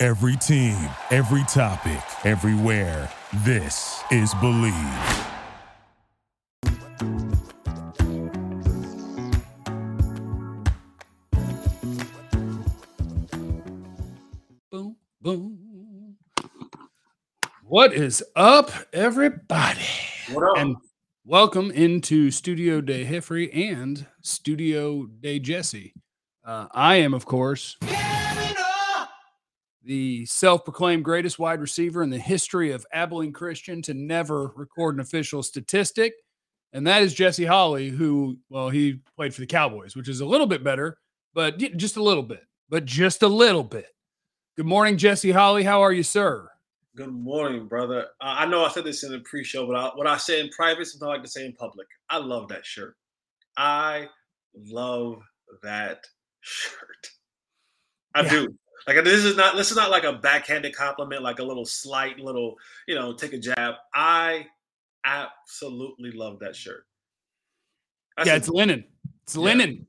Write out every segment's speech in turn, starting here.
Every team, every topic, everywhere. This is Bleav. Boom, boom. What is up, everybody? What up? And welcome into Studio Day Heffrey and Studio Day Jesse. Uh, I am, of course, the self proclaimed greatest wide receiver in the history of Abilene Christian to never record an official statistic. And that is Jesse Holley, who, well, he played for the Cowboys, which is a little bit better, but just a little bit, but just a little bit. Good morning, Jesse Holley. How are you, sir? Good morning, brother. Uh, I know I said this in the pre-show, but I, what I say in private, something I like to say in public. I love that shirt. I love that shirt. I Yeah. do. Like this is not this is not like a backhanded compliment, like a little slight little, you know, take a jab. I absolutely love that shirt. That's yeah, a- it's linen. It's Yeah. linen.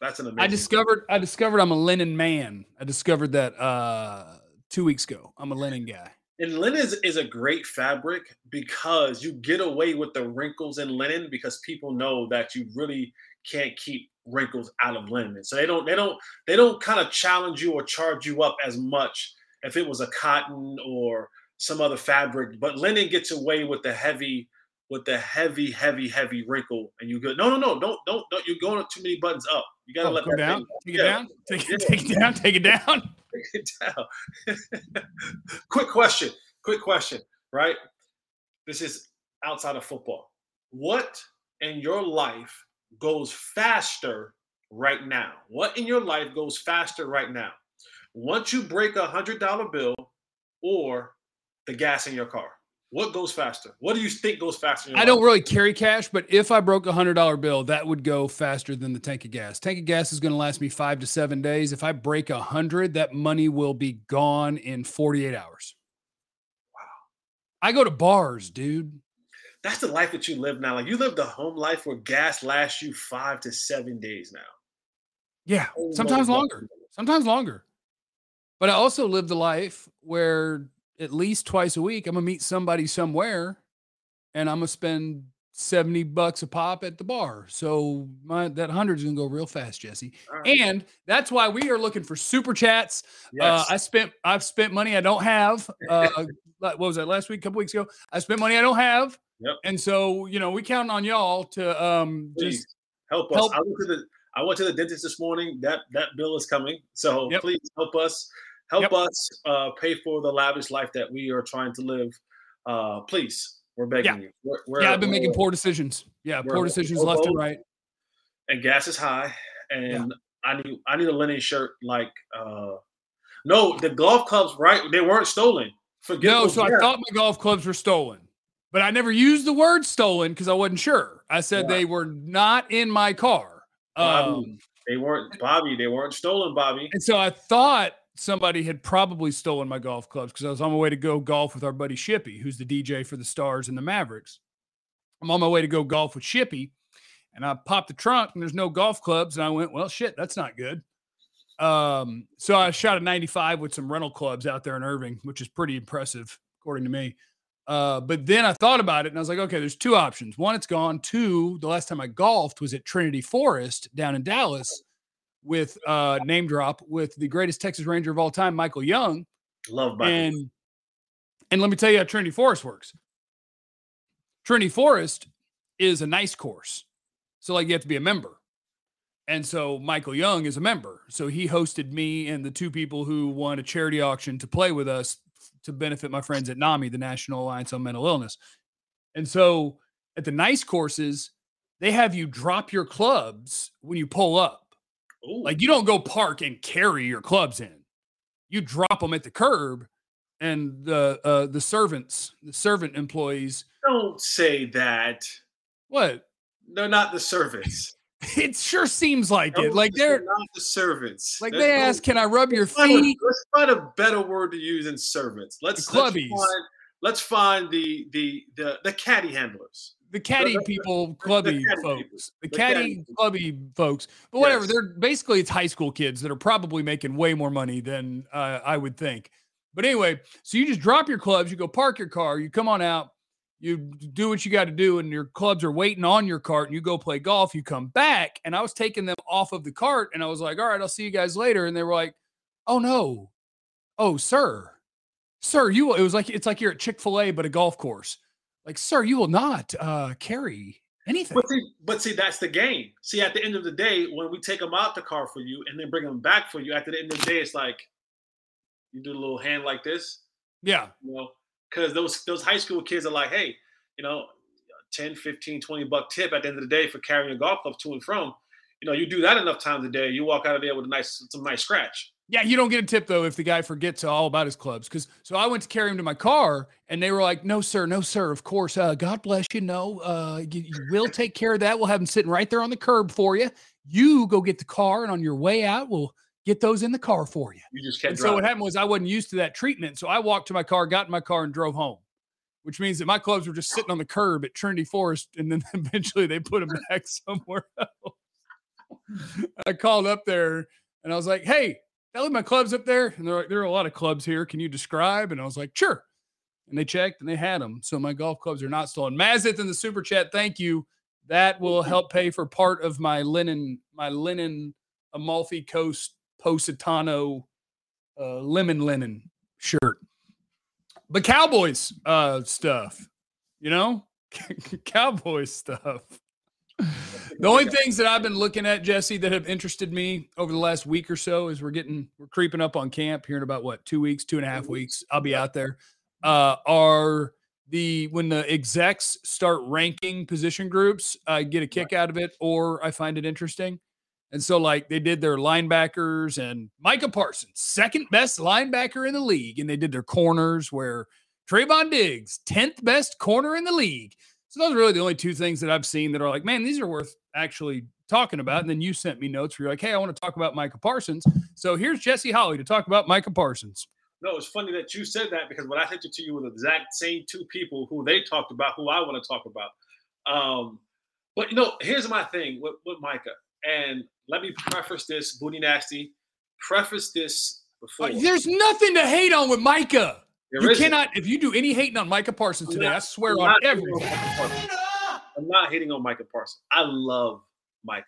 that's an amazing. I discovered I discovered I'm a linen man. I discovered that uh two weeks ago. I'm a linen guy. And linen is, is a great fabric because you get away with the wrinkles in linen because people know that you really can't keep wrinkles out of linen. So they don't they don't they don't kind of challenge you or charge you up as much if it was a cotton or some other fabric. But linen gets away with the heavy with the heavy, heavy, heavy wrinkle, and you go, no, no, no, don't, don't, don't. You're going too many buttons up. You gotta Oh, let go that down. Take it down. Take Yeah. it, take it down. Take it down. Take it down. quick question. Quick question. Right. This is outside of football. What in your life goes faster right now? What in your life goes faster right now? Once you break a hundred dollar bill or the gas in your car, what goes faster? What do you think goes faster? I don't really carry cash, but if I broke a hundred dollar bill, that would go faster than the tank of gas. Tank of gas is going to last me five to seven days. If I break a hundred, that money will be gone in 48 hours. Wow. I go to bars, dude. That's the life that you live now. Like you live the home life where gas lasts you five to seven days now. Yeah, Oh, sometimes no. longer, sometimes longer. But I also live the life where at least twice a week I'm gonna meet somebody somewhere, and I'm gonna spend seventy bucks a pop at the bar. So my that hundred's gonna go real fast, Jesse. Right. And that's why we are looking for super chats. Yes. Uh, I spent I've spent money I don't have. Uh, what was that last week? A couple weeks ago, I spent money I don't have. Yep. And so you know we count on y'all to um Please just help us. help- I went to the I went to the dentist this morning. That that bill is coming. So Yep. please help us. Help Yep. us uh, pay for the lavish life that we are trying to live. Uh, please, we're begging you. We're, we're, yeah I've been making poor decisions. Yeah, poor decisions left and right. and gas is high, and I need I need a linen shirt. Like, uh, no, the golf clubs, right? They weren't stolen. Forget No, so I thought my golf clubs were stolen, but I never used the word stolen because I wasn't sure. I said Yeah. they were not in my car. Bobby, Um, they weren't Bobby. They weren't stolen, Bobby. and so I thought somebody had probably stolen my golf clubs because I was on my way to go golf with our buddy Shippy, who's the DJ for the Stars and the Mavericks. I'm on my way to go golf with Shippy, and I popped the trunk and there's no golf clubs, and I went, well, shit, that's not good. Um, so I shot a 95 with some rental clubs out there in Irving, which is pretty impressive, according to me. Uh, but then I thought about it and I was like, okay, there's two options. One, it's gone. Two, the last time I golfed was at Trinity Forest down in Dallas with uh name drop with the greatest Texas Ranger of all time, Michael Young. Love Michael. And and let me tell you how Trinity Forest works. Trinity Forest is a nice course. So like you have to be a member. And so Michael Young is a member. So he hosted me and the two people who won a charity auction to play with us to benefit my friends at NAMI, the National Alliance on Mental Illness. And so at the nice courses, they have you drop your clubs when you pull up. Ooh, Like you don't go park and carry your clubs in. you drop them at the curb, and the uh, the servants, the servant employees. Don't say that. What? They're not the servants. It sure seems like it. Like they're not the servants. like There's they no- ask, "Can I rub your a- feet?" Let's find a better word to use than servants. Let's, The let's clubbies. find, let's find the the the the caddy handlers. the caddy people, clubby caddy folks, people. the The caddy caddy clubby folks. But whatever, Yes. they're basically it's high school kids that are probably making way more money than uh, I would think. But anyway, so you just drop your clubs, you go park your car, you come on out, you do what you got to do, and your clubs are waiting on your cart, and you go play golf. You come back, and I was taking them off of the cart, and I was like, "All right, I'll see you guys later." And they were like, "Oh no, oh sir, sir, you." It was like it's like you're at Chick Fil A, but a golf course. Like, sir, you will not uh, carry anything. But see, but see, that's the game. See, at the end of the day, when we take them out the car for you and then bring them back for you, at the end of the day, it's like you do a little hand like this, Yeah. you know, because those those high school kids are like, hey, you know, 10, 15, 20 buck tip at the end of the day for carrying a golf club to and from. You know, you do that enough times a day, you walk out of there with a nice some nice scratch. Yeah, you don't get a tip though if the guy forgets all about his clubs. Because so I went to carry him to my car, and they were like, "No, sir, no, sir. Of course, uh, God bless you. No, uh, you, you will take care of that. We'll have him sitting right there on the curb for you. You go get the car, and on your way out, we'll get those in the car for you." You just And so what happened was I wasn't used to that treatment, so I walked to my car, got in my car, and drove home. Which means that my clubs were just sitting on the curb at Trinity Forest, and then eventually they put them back somewhere else. I called up there and I was like, "Hey, I leave my clubs up there." And they're like, "There are a lot of clubs here. Can you describe?" And I was like, "Sure." And they checked and they had them. So my golf clubs are not stolen. Mazit in the super chat, thank you. That will help pay for part of my linen, my linen Amalfi Coast Positano uh, lemon linen shirt. But Cowboys uh, stuff, you know, Cowboys stuff. The only things that I've been looking at, Jesse, that have interested me over the last week or so is we're getting we're creeping up on camp here in about what two weeks, two and a half weeks. I'll be out there. Uh, are the when the execs start ranking position groups, I get a kick out of it, or I find it interesting. And so, like, they did their linebackers and Micah Parsons, second best linebacker in the league. And they did their corners where Trevon Diggs, 10th best corner in the league. So, those are really the only two things that I've seen that are like, man, these are worth actually talking about. And then you sent me notes where you're like, hey, I want to talk about Micah Parsons. So, here's Jesse Holley to talk about Micah Parsons. No, it's funny that you said that because when I sent it to you with the exact same two people who they talked about, who I want to talk about. Um, but you know, here's my thing with, with Micah, and let me preface this, Booty Nasty, preface this Uh, before. there's nothing to hate on with Micah. There you isn't. cannot, if you do any hating on Micah Parsons today, not- I swear I'm on everything. I'm not hating on Micah Parsons. I love Micah.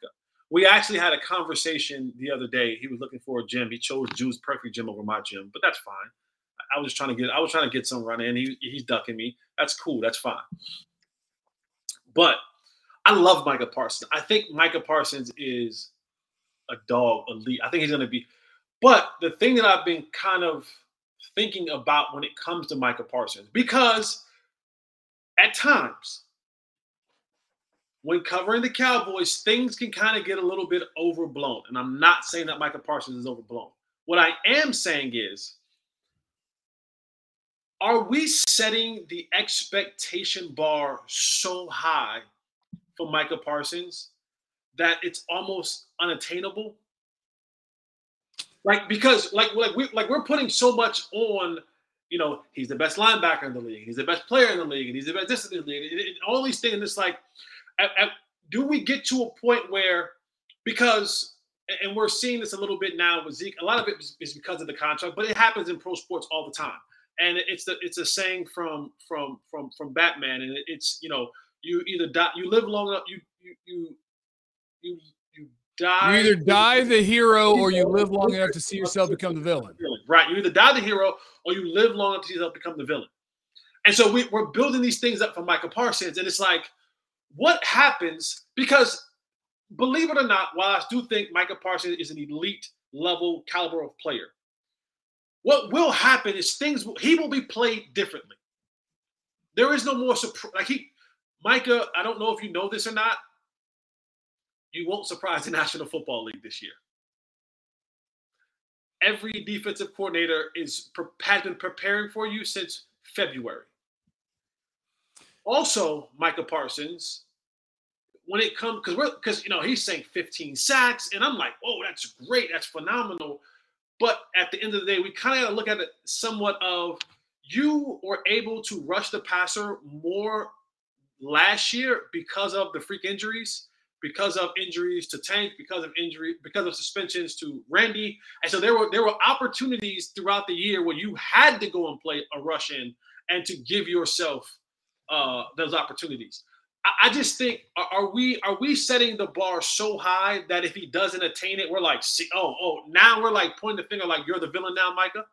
We actually had a conversation the other day. He was looking for a gym. He chose Jew's perfect gym over my gym, but that's fine. I was trying to get I was trying to get some run in. He, he's ducking me. That's cool. That's fine. But I love Micah Parsons. I think Micah Parsons is a dog elite. I think he's going to be. But the thing that I've been kind of thinking about when it comes to Micah Parsons, because at times when covering the Cowboys, things can kind of get a little bit overblown. And I'm not saying that Micah Parsons is overblown. What I am saying is, are we setting the expectation bar so high for Micah Parsons that it's almost unattainable? Like because like like we like we're putting so much on, you know, he's the best linebacker in the league, he's the best player in the league, and he's the best this in the league, and- and all these things. It's like, at, at- do we get to a point where because and we're seeing this a little bit now with Zeke. A lot of it is, because of the contract, but it happens in pro sports all the time. And it's the it's a saying from from from from Batman, and it's you know you either die you live long enough you you you you, you die You either die the hero or you live long enough to see yourself become the villain. Right. You either die the hero or you live long enough to see yourself become the villain. And so we, we're building these things up for Micah Parsons, and it's like, what happens? Because believe it or not, while I do think Micah Parsons is an elite level caliber of player, what will happen is things will, he will be played differently. There is no more surprise. Like he, Micah, I don't know if you know this or not. You won't surprise the National Football League this year. every defensive coordinator is has been preparing for you since February. Also, Micah Parsons, when it comes because we're because you know he's saying 15 sacks, and I'm like, oh, that's great, that's phenomenal. But at the end of the day, we kind of got to look at it somewhat of you were able to rush the passer more last year because of the freak injuries, because of injuries to Tank, because of injury, because of suspensions to Randy. And so there were there were opportunities throughout the year where you had to go and play a rush in and to give yourself uh, those opportunities. I, I just think are, are, we are we setting the bar so high that if he doesn't attain it, we're like, see, oh, oh, now we're like pointing the finger like you're the villain now, Micah.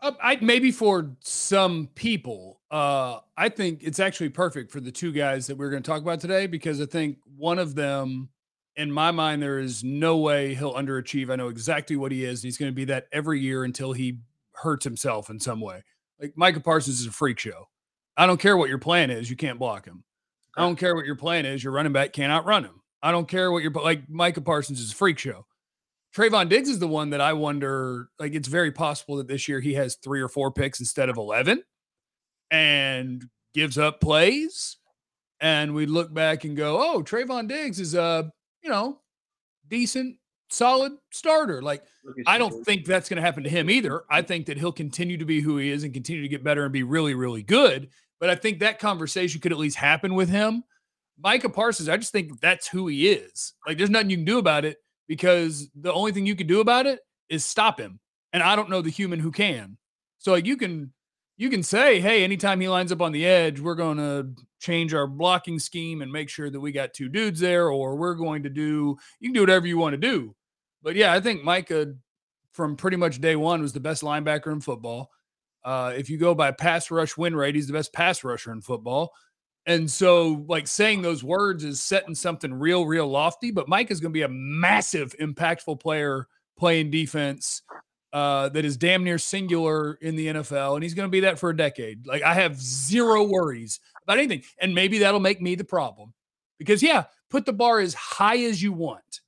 Uh, I maybe for some people, uh, I think it's actually perfect for the two guys that we're going to talk about today because I think one of them, in my mind, there is no way he'll underachieve. I know exactly what he is. He's going to be that every year until he hurts himself in some way. Like Micah Parsons is a freak show. I don't care what your plan is, you can't block him. I don't care what your plan is, your running back can't outrun him. I don't care what your like Micah Parsons is a freak show. Trevon Diggs is the one that I wonder, like, it's very possible that this year he has three or four picks instead of 11 and gives up plays. And we look back and go, oh, Trevon Diggs is a, you know, decent, solid starter. Like, I don't think that's going to happen to him either. I think that he'll continue to be who he is and continue to get better and be really, really good. But I think that conversation could at least happen with him. Micah Parsons, I just think that's who he is. Like, there's nothing you can do about it because the only thing you can do about it is stop him. And I don't know the human who can. So like you can you can say, hey, anytime he lines up on the edge, we're going to change our blocking scheme and make sure that we got two dudes there, or we're going to do, you can do whatever you want to do. But yeah, I think Micah from pretty much day one was the best linebacker in football. Uh, if you go by pass rush win rate, he's the best pass rusher in football. And so, like saying those words is setting something real, real lofty. But Mike is going to be a massive, impactful player playing defense uh, that is damn near singular in the NFL, and he's going to be that for a decade. Like I have zero worries about anything, and maybe that'll make me the problem because yeah, put the bar as high as you want.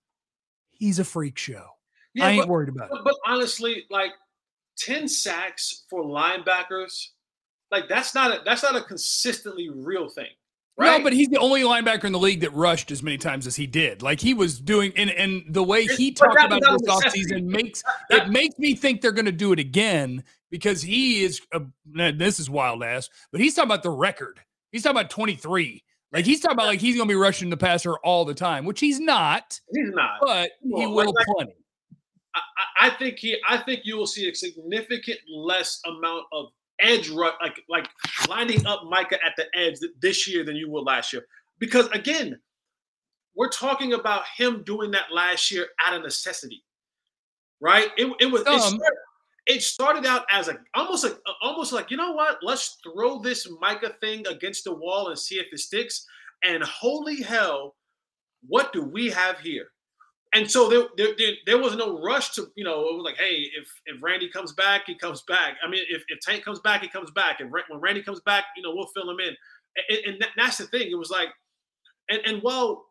He's a freak show. Yeah, I ain't but, worried about but, it. But honestly, like ten sacks for linebackers like that's not a that's not a consistently real thing. Right? No, but he's the only linebacker in the league that rushed as many times as he did. Like he was doing, and and the way he talked about this offseason makes it makes me think they're going to do it again because he is. A, this is wild ass, but he's talking about the record. He's talking about twenty three. Like he's talking about like he's going to be rushing the passer all the time, which he's not. He's not, but he will like, plenty. I, I think he. I think you will see a significant less amount of edge rush, like like lining up Micah at the edge this year than you will last year. Because again, we're talking about him doing that last year out of necessity, right? It, it was it started, it started, out as a almost like almost like you know what? Let's throw this Micah thing against the wall and see if it sticks. And holy hell, what do we have here? And so there, there, there, was no rush to, you know, it was like, hey, if if Randy comes back, he comes back. I mean, if, if Tank comes back, he comes back. And when Randy comes back, you know, we'll fill him in. And, and that's the thing. It was like, and and well,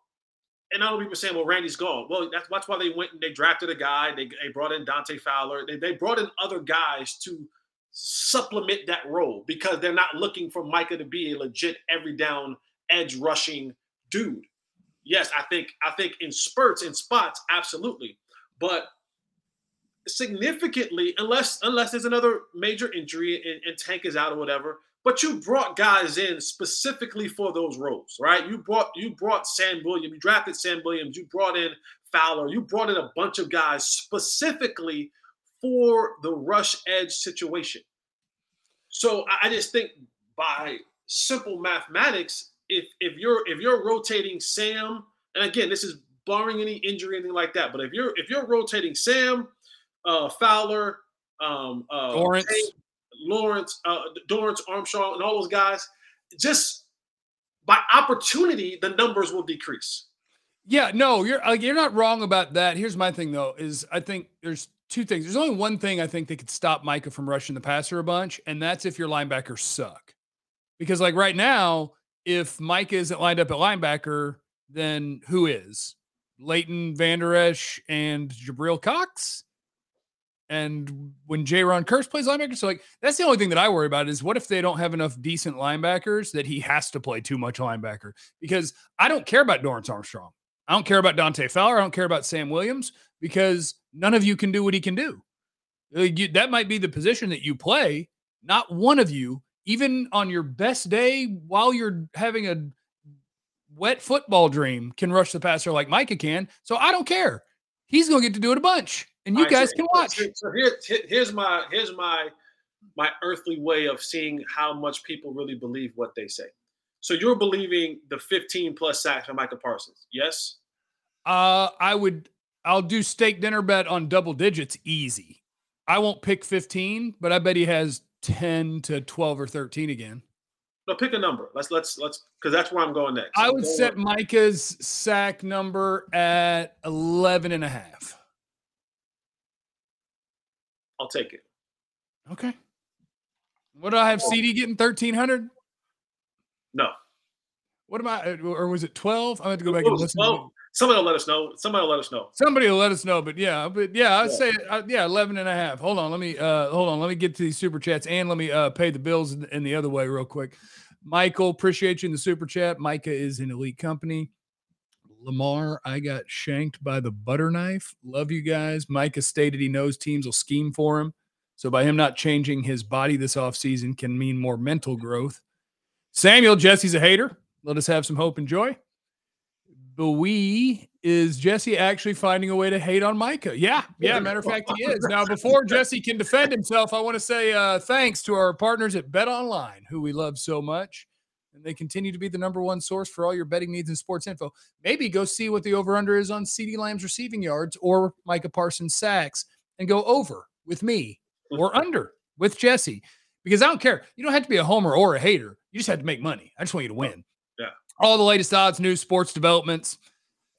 and I people saying, well, Randy's gone. Well, that's, that's why they went and they drafted a guy. They, they brought in Dante Fowler. They, they brought in other guys to supplement that role because they're not looking for Micah to be a legit every down edge rushing dude yes, I think I think in spurts in spots, absolutely, but significantly, unless unless there's another major injury and, and Tank is out or whatever. But you brought guys in specifically for those roles, right? You brought you brought Sam Williams, you drafted Sam Williams, you brought in Fowler, you brought in a bunch of guys specifically for the rush edge situation. So I just think by simple mathematics, if if you're if you're rotating Sam, and again, this is barring any injury, anything like that. But if you're if you're rotating Sam, uh, Fowler, um, uh, Lawrence, Lawrence, uh, Dorance Armstrong, and all those guys, just by opportunity, the numbers will decrease. Yeah, no, you're uh, you're not wrong about that. Here's my thing though: is I think there's two things. There's only one thing I think that could stop Micah from rushing the passer a bunch, and that's if your linebackers suck. Because like right now, if Mike isn't lined up at linebacker, then who is? Leighton Vander Esch and Jabril Cox? And when Jayron Kearse plays linebacker, so like that's the only thing that I worry about is what if they don't have enough decent linebackers that he has to play too much linebacker? Because I don't care about Dorance Armstrong. I don't care about Dante Fowler. I don't care about Sam Williams because none of you can do what he can do. That might be the position that you play. Not one of you, even on your best day while you're having a wet football dream, can rush the passer like Micah can. So I don't care. He's going to get to do it a bunch, and you right, guys so, can watch. So here, here's my here's my my earthly way of seeing how much people really believe what they say. So you're believing the 15 plus sacks from Micah Parsons, yes? Uh, I would. I'll do steak dinner bet on double digits, easy. I won't pick 15, but I bet he has 10 to 12 or 13 again. No, pick a number. Let's let's let's because that's where I'm going next. I would set Micah's sack number at 11 and a half. I'll take it. Okay. What do I have? Oh. CeeDee getting 1300? No. What am I? Or was it 12? I'm have to go back and listen. 12, somebody will let us know. Somebody will let us know. Somebody will let us know. But yeah, but yeah, I'd yeah. say uh, yeah, 11 and a half. Hold on. Let me uh hold on. Let me get to these super chats and let me uh pay the bills in, in the other way real quick. Michael, appreciate you in the super chat. Micah is an elite company. Lamar, I got shanked by the butter knife. Love you guys. Micah stated he knows teams will scheme for him. So by him not changing his body this offseason can mean more mental growth. Samuel, Jesse's a hater. Let us have some hope and joy we is Jesse actually finding a way to hate on Micah? Yeah, yeah. Matter of fact, he is. Now, before Jesse can defend himself, I want to say uh, thanks to our partners at Bet Online, who we love so much. And they continue to be the number one source for all your betting needs and sports info. Maybe go see what the over under is on CeeDee Lamb's receiving yards or Micah Parsons sacks and go over with me or under with Jesse because I don't care. You don't have to be a homer or a hater. You just have to make money. I just want you to win all the latest odds, news, sports developments,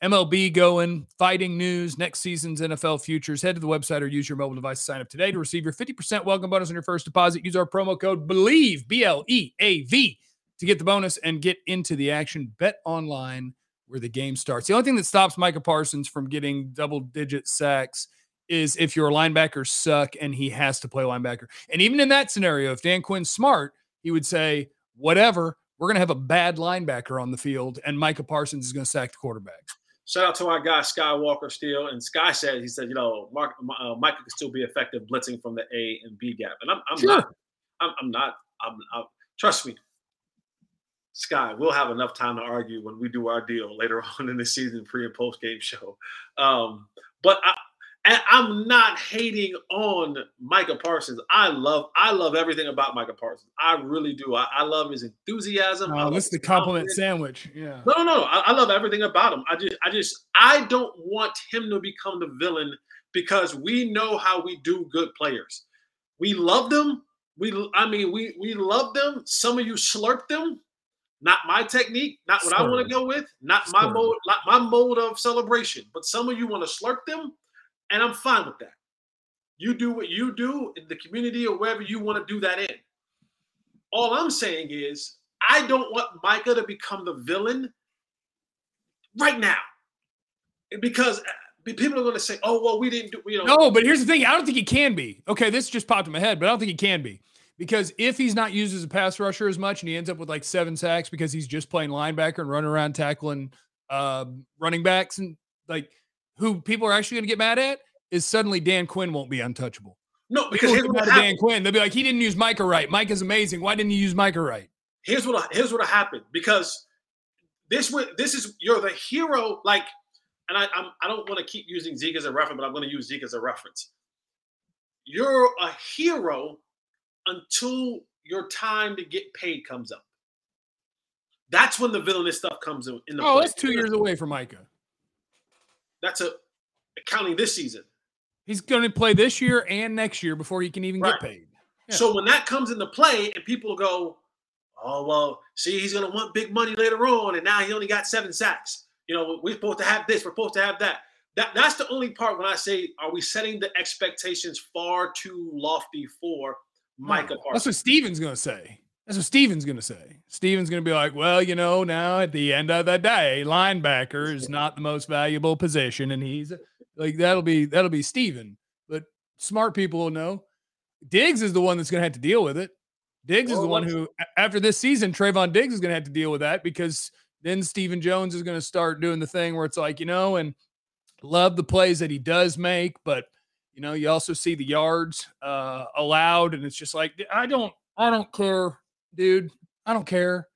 MLB going, fighting news, next season's NFL futures. Head to the website or use your mobile device to sign up today to receive your 50% welcome bonus on your first deposit. Use our promo code BLEAV, B L E A V, to get the bonus and get into the action. Bet online where the game starts. The only thing that stops Micah Parsons from getting double digit sacks is if your linebackers suck and he has to play linebacker. And even in that scenario, if Dan Quinn's smart, he would say, whatever, we're going to have a bad linebacker on the field, and Micah Parsons is going to sack the quarterback. Shout out to our guy Skywalker Steel, and Sky said he said, you know, Mark uh, Micah can still be effective blitzing from the A and B gap, and I'm, I'm sure. not. I'm, I'm not. I'm, I'm, trust me, Sky. We'll have enough time to argue when we do our deal later on in the season, pre and post game show. Um, but I, and I'm not hating on Micah Parsons. I love, I love everything about Micah Parsons. I really do. I, I love his enthusiasm. Oh, this is the compliment sandwich. Yeah. No, no, no. I, I, love everything about him. I just, I just, I don't want him to become the villain because we know how we do good players. We love them. We, I mean, we we love them. Some of you slurp them. Not my technique. Not what. I want to go with. Not my mode. Not my mode of celebration. But some of you want to slurp them and I'm fine with that. You do what you do in the community or wherever you want to do that in. All I'm saying is, I don't want Micah to become the villain right now. Because uh, people are going to say, oh, well, we didn't do, you know. No, but here's the thing I don't think he can be. Okay, this just popped in my head, but I don't think he can be. Because if he's not used as a pass rusher as much and he ends up with like seven sacks because he's just playing linebacker and running around tackling uh, running backs and like – who people are actually going to get mad at is suddenly Dan Quinn won't be untouchable. No, because here's what Dan Quinn. They'll be like, he didn't use Micah right. Mike is amazing. Why didn't he use Micah right? Here's what here's what happened because this this is you're the hero. Like, and I I'm, I don't want to keep using Zeke as a reference, but I'm going to use Zeke as a reference. You're a hero until your time to get paid comes up. That's when the villainous stuff comes in. in the oh, play. that's two years away from Micah. That's a counting this season. He's going to play this year and next year before he can even right. get paid. Yeah. So when that comes into play and people go, oh well, see, he's going to want big money later on, and now he only got seven sacks. You know, we're supposed to have this, we're supposed to have that. That that's the only part when I say, are we setting the expectations far too lofty for Micah? No, that's what Stephen's going to say. That's what Stephen's going to say. Stephen's going to be like, well, you know, now at the end of the day, linebacker is not the most valuable position. And he's like, that'll be, that'll be Stephen. But smart people will know. Diggs is the one that's going to have to deal with it. Diggs is the one who, after this season, Trevon Diggs is going to have to deal with that because then Stephen Jones is going to start doing the thing where it's like, you know, and love the plays that he does make, but you know, you also see the yards uh, allowed, and it's just like I don't, I don't care, dude. I don't care.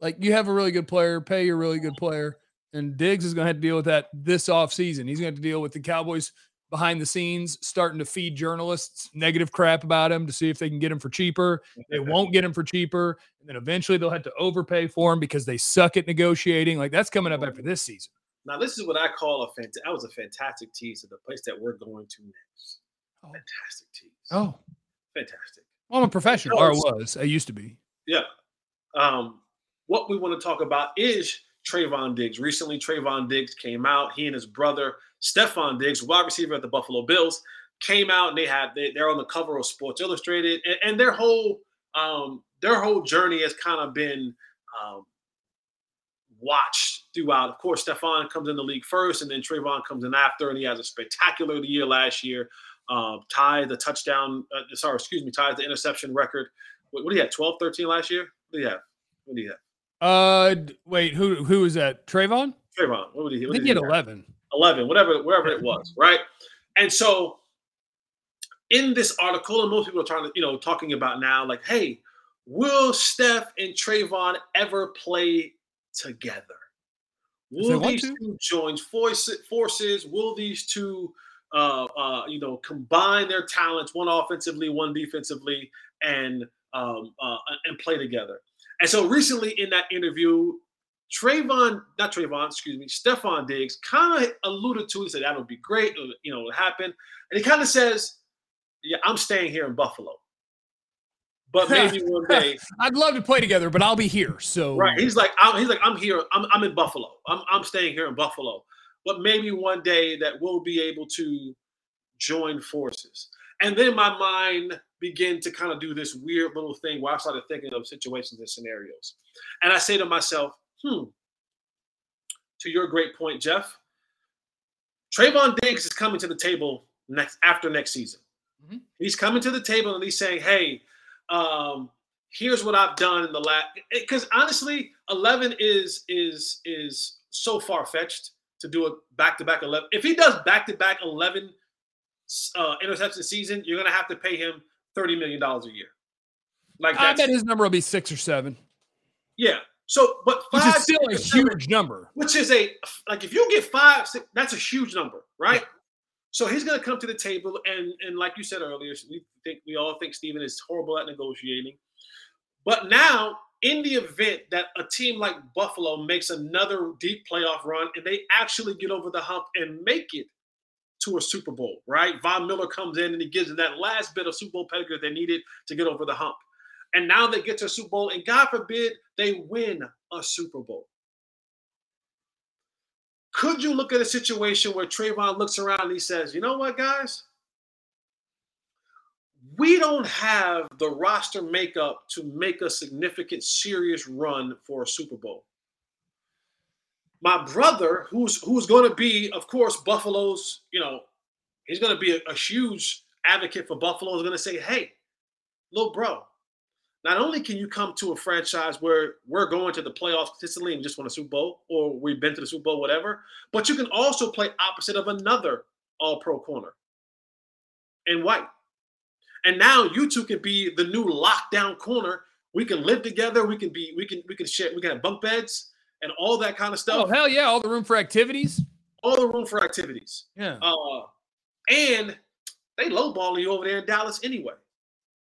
Like you have a really good player, pay your really good player, and Diggs is going to have to deal with that this offseason. He's going to have to deal with the Cowboys behind the scenes starting to feed journalists negative crap about him to see if they can get him for cheaper. They won't get him for cheaper, and then eventually they'll have to overpay for him because they suck at negotiating. Like that's coming up after this season. Now, this is what I call a fantastic. That was a fantastic tease of the place that we're going to next. Oh. Fantastic tease. Oh, fantastic. Well, I'm a professional, or I was. I used to be. Yeah. Um, what we want to talk about is Trevon Diggs. Recently, Trevon Diggs came out. He and his brother Stefon Diggs, wide receiver at the Buffalo Bills, came out and they had they, are on the cover of Sports Illustrated, and, and their whole um, their whole journey has kind of been um, watched throughout. Of course, Stefon comes in the league first, and then Trevon comes in after, and he has a spectacular year last year. Uh, tied the touchdown, uh, sorry, excuse me, tied the interception record. What, what do you have? 12, 13 last year? What do you have? What do you have? Uh, wait, who who was that? Trevon. Trevon. What would he? What I think he had eleven. 11, whatever, wherever it was, right? And so in this article, and most people are trying to, you know, talking about now, like, hey, will Steph and Trevon ever play together? Will these two join forces? Will these two, uh, uh, you know, combine their talents, one offensively, one defensively, and um, uh, and play together? And so recently in that interview, Trevon, not Trevon, excuse me, Stefon Diggs kind of alluded to. He said that'll be great, you know, it'll happen. And he kind of says, "Yeah, I'm staying here in Buffalo, but maybe one day I'd love to play together, but I'll be here." So right, he's like, I'm, he's like, I'm here. I'm, I'm in Buffalo. I'm, I'm staying here in Buffalo, but maybe one day that we'll be able to join forces. And then my mind began to kind of do this weird little thing where I started thinking of situations and scenarios, and I say to myself hmm, to your great point, Jeff, Trevon Diggs is coming to the table next after next season. Mm-hmm. He's coming to the table and he's saying, "Hey, um, here's what I've done in the last." Because honestly, eleven is is is so far fetched to do a back to back eleven. If he does back to back eleven uh, interception season, you're gonna have to pay him thirty million dollars a year. Like I bet his number will be six or seven. Yeah, so, but five which is still a huge number. Which is a like if you get five, six, that's a huge number, right? Yeah. So he's going to come to the table, and and like you said earlier, we think we all think Stephen is horrible at negotiating, but now in the event that a team like Buffalo makes another deep playoff run and they actually get over the hump and make it to a Super Bowl, right? Von Miller comes in and he gives them that last bit of Super Bowl pedigree they needed to get over the hump and now they get to a Super Bowl, and God forbid they win a Super Bowl. Could you look at a situation where Trevon looks around and he says, you know what, guys? We don't have the roster makeup to make a significant, serious run for a Super Bowl. My brother, who's who's going to be, of course, Buffalo's, you know, he's going to be a, a huge advocate for Buffalo, is going to say, hey, little bro, not only can you come to a franchise where we're going to the playoffs consistently and just won a Super Bowl, or we've been to the Super Bowl, whatever, but you can also play opposite of another All Pro corner in White. And now you two can be the new lockdown corner. We can live together. We can be. We can. We can share. We can have bunk beds and all that kind of stuff. Oh hell yeah! All the room for activities. All the room for activities. Yeah. Uh, and they lowballing you over there in Dallas anyway.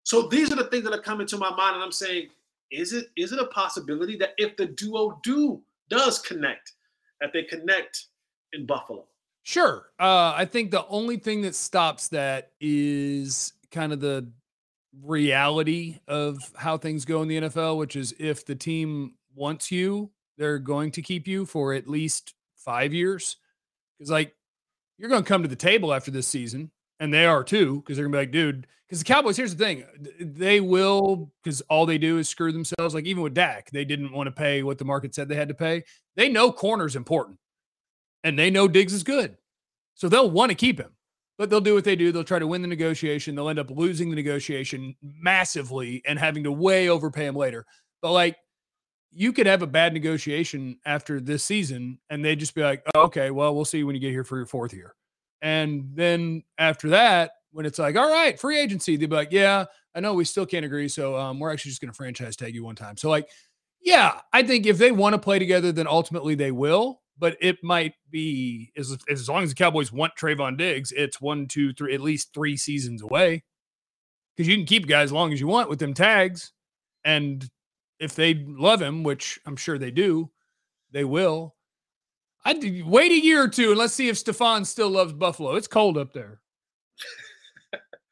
So these are the things that are coming to my mind, and I'm saying, is it is it a possibility that if the duo do does connect, that they connect in Buffalo? Sure. Uh, I think the only thing that stops that is kind of the reality of how things go in the NFL, which is if the team wants you, they're going to keep you for at least five years. Because like you're going to come to the table after this season and they are too, because they're gonna be like, dude, because the Cowboys, here's the thing, they will, because all they do is screw themselves. Like even with Dak, they didn't want to pay what the market said they had to pay. They know corner's important, and they know Diggs is good, so they'll want to keep him. but they'll do what they do. They'll try to win the negotiation. They'll end up losing the negotiation massively and having to way overpay him later. But like, you could have a bad negotiation after this season and they'd just be like, oh, okay, well, we'll see when you get here for your fourth year. And then after that, when it's like, all right, free agency, they'd be like, yeah, I know we still can't agree. So um, we're actually just going to franchise tag you one time. So, like, yeah, I think if they want to play together, then ultimately they will. But it might be as, as long as the Cowboys want Trevon Diggs, it's one, two, three, at least three seasons away. Because you can keep guys as long as you want with them tags. And if they love him, which I'm sure they do, they will. I'd wait a year or two and let's see if Stefon still loves Buffalo. It's cold up there.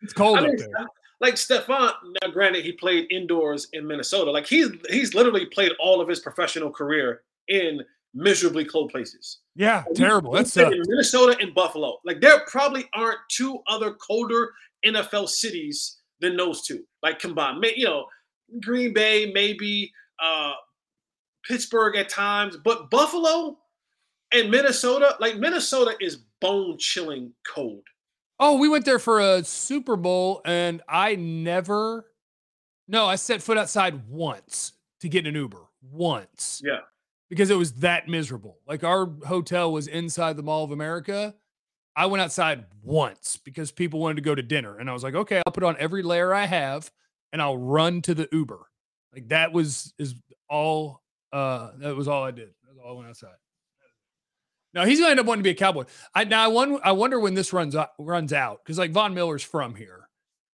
It's cold I mean, up there. Like Stefon, now granted, he played indoors in Minnesota. Like he's he's literally played all of his professional career in miserably cold places. Yeah, like, terrible. That's in Minnesota and Buffalo. Like there probably aren't two other colder NFL cities than those two. Like combined, you know, Green Bay, maybe uh, Pittsburgh at times, but Buffalo and Minnesota, like Minnesota is bone chilling cold. Oh, we went there for a Super Bowl and I never, no, I set foot outside once to get an Uber once. Yeah. Because it was that miserable. Like our hotel was inside the Mall of America. I went outside once because people wanted to go to dinner. And I was like, okay, I'll put on every layer I have and I'll run to the Uber. Like that was is all uh that was all I did. That was all I went outside. No, he's gonna end up wanting to be a cowboy. I now I wonder, I wonder when this runs out, runs out because like Von Miller's from here,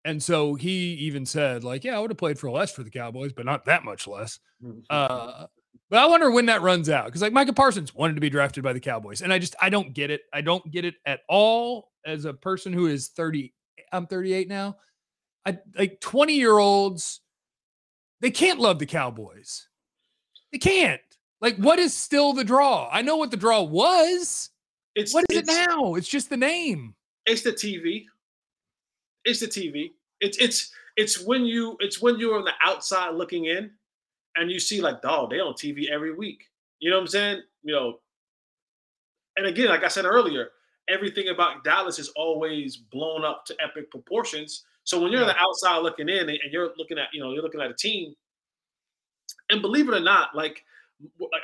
and so he even said like, yeah, I would have played for less for the Cowboys, but not that much less. Uh, but I wonder when that runs out because like Micah Parsons wanted to be drafted by the Cowboys, and I just I don't get it. I don't get it at all as a person who is thirty. I'm 38 now. I like 20 year olds. They can't love the Cowboys. They can't. Like, what is still the draw? I know what the draw was. It's what is it's, it now? It's just the name. It's the TV. It's the TV. It's it's it's when you it's when you're on the outside looking in, and you see like, dog, they on TV every week. You know what I'm saying? You know. And again, like I said earlier, everything about Dallas is always blown up to epic proportions. So when you're yeah. on the outside looking in, and you're looking at, you know, you're looking at a team, and believe it or not, like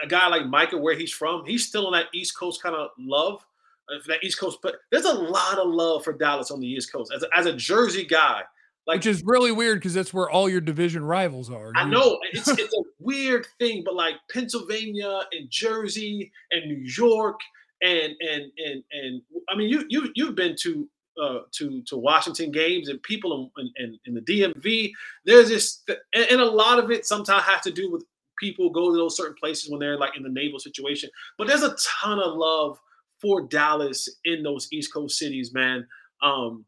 a guy like Micah, where he's from, he's still on that East Coast kind of love uh, that East Coast. But there's a lot of love for Dallas on the East Coast as a, as a Jersey guy. Like, Which is really weird because that's where all your division rivals are. I know it's, it's a weird thing, but like Pennsylvania and Jersey and New York and and and and I mean you you you've been to uh, to to Washington games and people in, in, in the DMV. There's this, and, a lot of it sometimes has to do with people go to those certain places when they're like in the naval situation. But there's a ton of love for Dallas in those East Coast cities, man. Um,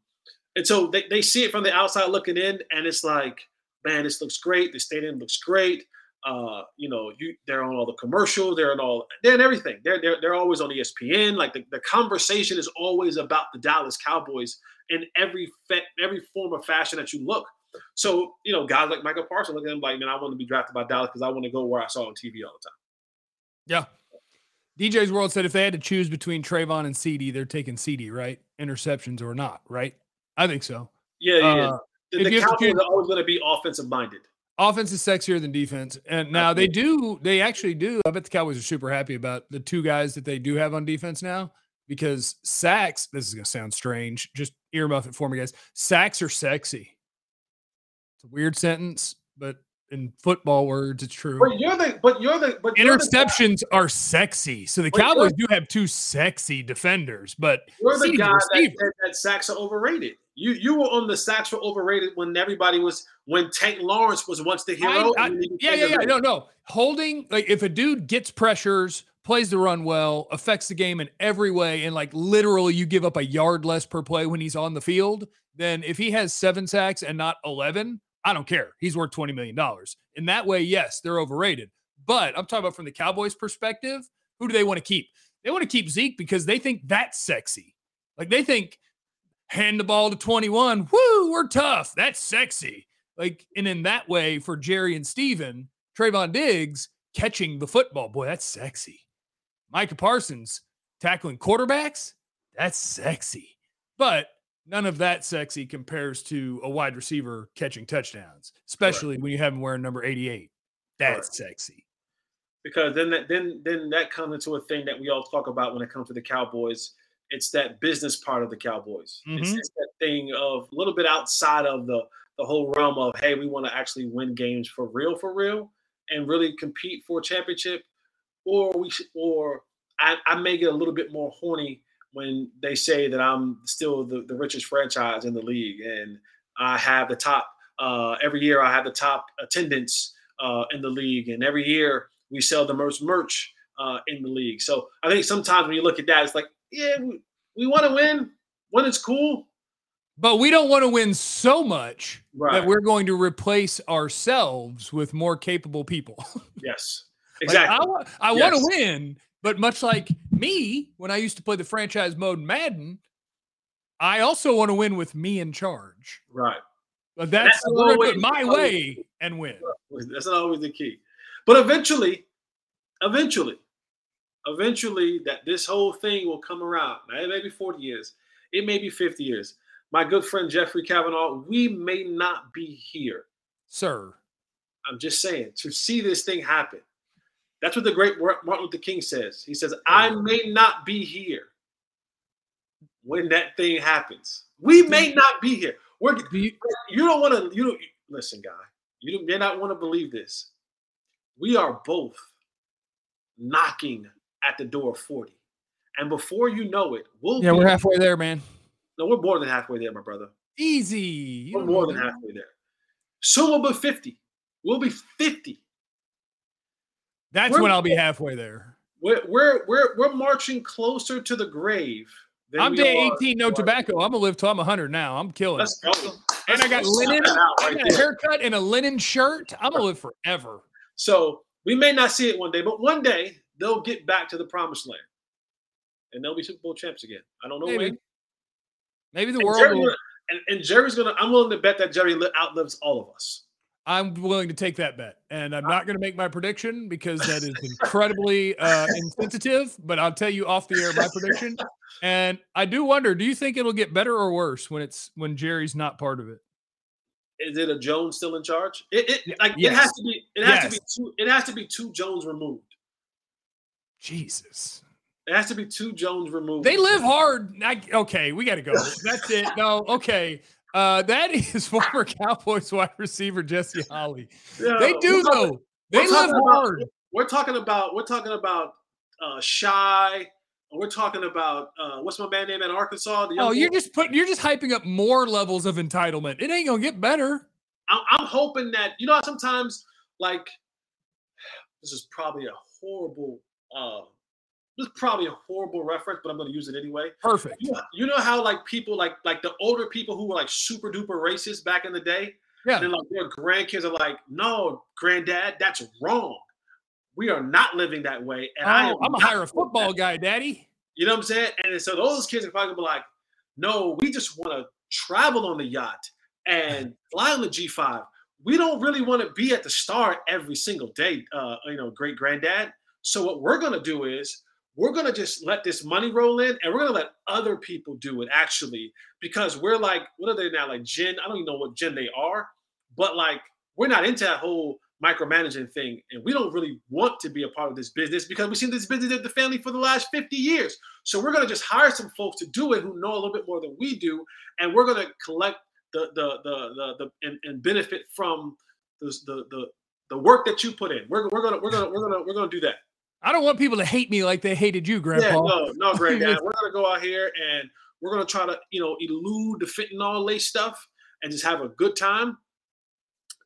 and so they, they see it from the outside looking in, and it's like, man, this looks great. The stadium looks great. Uh, you know, you they're on all the commercials, they're on all they're in everything. They're they're they're always on ESPN. Like the, the conversation is always about the Dallas Cowboys in every fe- every form of fashion that you look. So, you know, guys like Micah Parsons look at him like, man, I want to be drafted by Dallas because I want to go where I saw on TV all the time. Yeah. DJ's World said if they had to choose between Trevon and CeeDee, they're taking CeeDee, right? Interceptions or not, right? I think so. Yeah, yeah. Uh, the, the Cowboys are always going to be offensive minded. Offense is sexier than defense. And now they do, they actually do. I bet the Cowboys are super happy about the two guys that they do have on defense now because sacks, this is going to sound strange. Just earmuff it for me, guys. Sacks are sexy. It's a weird sentence, but in football words, it's true. But you're the but you're the but interceptions the are sexy. So the Cowboys do have two sexy defenders, but you're the guy that, that, that sacks are overrated. You you were on the sacks were overrated when everybody was when Tank Lawrence was once the hero. I, I, yeah, yeah, yeah. No, no. Holding like if a dude gets pressures, plays the run well, affects the game in every way, and like literally you give up a yard less per play when he's on the field, then if he has seven sacks and not eleven, I don't care. He's worth $20 million. In that way, yes, they're overrated. But I'm talking about from the Cowboys' perspective, who do they want to keep? They want to keep Zeke because they think that's sexy. Like they think hand the ball to 21, whoo, we're tough. That's sexy. Like, and in that way, for Jerry and Stephen, Trevon Diggs catching the football, boy, that's sexy. Micah Parsons tackling quarterbacks, that's sexy. But none of that sexy compares to a wide receiver catching touchdowns, especially when you have him wearing number 88. That's Correct. sexy. because then that then then that comes into a thing that we all talk about when it comes to the Cowboys. It's that business part of the Cowboys. It's, Mhm. it's that thing of a little bit outside of the the whole realm of hey, we want to actually win games for real, for real, and really compete for a championship, or we should, or I, I may get a little bit more horny when they say that I'm still the, the richest franchise in the league and I have the top uh, every year I have the top attendance uh, in the league and every year we sell the most merch uh, in the league. So I think sometimes when you look at that, it's like, yeah, we, we want to win. When it's cool, But we don't want to win so much right? that we're going to replace ourselves with more capable people. yes, Like, exactly. I, wa- I want to win, but much like me, when I used to play the franchise mode Madden, I also want to win with me in charge. right. But that's That's we're gonna do it always- my way and win. That's not always the key. But eventually, eventually, eventually, that this whole thing will come around. Now, it may be 40 years, it may be 50 years. My good friend Jeffrey Kavanaugh, we may not be here. Sir. I'm just saying to see this thing happen. That's what the great Martin Luther King says. He says, I may not be here when that thing happens. We may not be here. We're, you, don't want to you don't listen guy you may not want to believe this we are both knocking at the door of 40 and before you know it we'll yeah, be, we're halfway there, man. no we're more than halfway there my brother Easy. We're more than halfway there soon we'll be 50 we'll be 50 That's We're- when I'll be halfway there. we're we're we're, we're marching closer to the grave I'm day are 18, no tobacco. I'm gonna live till I'm 100 now. I'm killing let's go And I got linen. Out I got a haircut and a linen shirt. I'm gonna live forever. So we may not see it one day, but one day they'll get back to the promised land, and they'll be Super Bowl champs again. I don't know Maybe. when. Maybe the And, world Jerry will, and, and Jerry's gonna. I'm willing to bet that Jerry outlives all of us. I'm willing to take that bet. And I'm not gonna make my prediction because that is incredibly uh insensitive, but I'll tell you off the air my prediction. And I do wonder, do you think it'll get better or worse when it's when Jerry's not part of it? Is it a Jones still in charge? It, it Yeah, like it has to be. It has to be two. It has to be two Jones removed. Jesus. It has to be two Jones removed. They live hard. I, okay, we got to go. That's it. No, okay. Uh, that is former Cowboys wide receiver Jesse Holley. Yeah, They do talking- though. They live hard. We're talking about. We're talking about uh, shy. We're talking about uh, what's my man name in Arkansas? Oh, you're just putting. You're just hyping up more levels of entitlement. It ain't gonna get better. I'm, I'm hoping that you know sometimes like this is probably a horrible uh this is probably a horrible reference but i'm going to use it anyway Perfect. you know, you know how like people like like the older people who were like super duper racist back in the day Yeah. and then like their grandkids are like no granddad that's wrong we are not living that way and I am Oh, I'm gonna hire a football that." guy, Daddy. you know what i'm saying and so those kids are probably gonna be like no we just want to travel on the yacht and fly on the G5. We don't really want to be at the start every single day, uh, you know, great granddad. So what we're gonna do is we're gonna just let this money roll in, and we're gonna let other people do it actually, because we're like, what are they now? Like Gen? I don't even know what Gen they are, but like we're not into that whole micromanaging thing, and we don't really want to be a part of this business because we've seen this business at the family for the last 50 years. So we're gonna just hire some folks to do it who know a little bit more than we do, and we're gonna collect the the the the, the and, and benefit from the, the the the work that you put in. We're, we're gonna we're gonna we're gonna we're gonna do that. I don't want people to hate me like they hated you, Grandpa. Yeah, no, no, granddad. we're gonna go out here and we're gonna try to you know elude the fentanyl lace stuff and just have a good time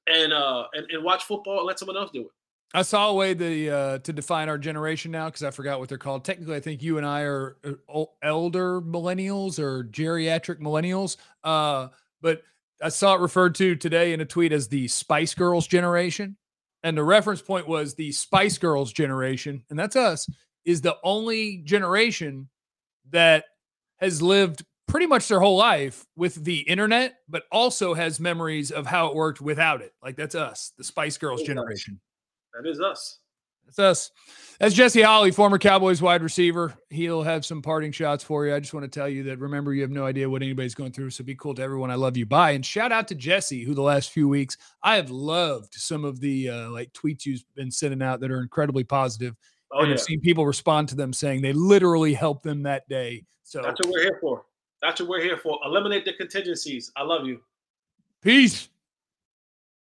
and uh and, and watch football and let someone else do it. I saw a way the uh, to define our generation now because I forgot what they're called. Technically, I think you and I are uh, elder millennials or geriatric millennials. Uh, but I saw it referred to today in a tweet as the Spice Girls generation, and the reference point was the Spice Girls generation, and that's us. Is the only generation that has lived pretty much their whole life with the internet, but also has memories of how it worked without it. Like that's us, the Spice Girls generation. That is us. That's us. That's Jesse Holley, former Cowboys wide receiver. He'll have some parting shots for you. I just want to tell you that remember, you have no idea what anybody's going through. So be cool to everyone. I love you. Bye. And shout out to Jesse, who the last few weeks I have loved some of the uh, like tweets you've been sending out that are incredibly positive. Oh, and yeah. I've seen people respond to them saying they literally helped them that day. So That's what we're here for. That's what we're here for. Eliminate the contingencies. I love you. peace.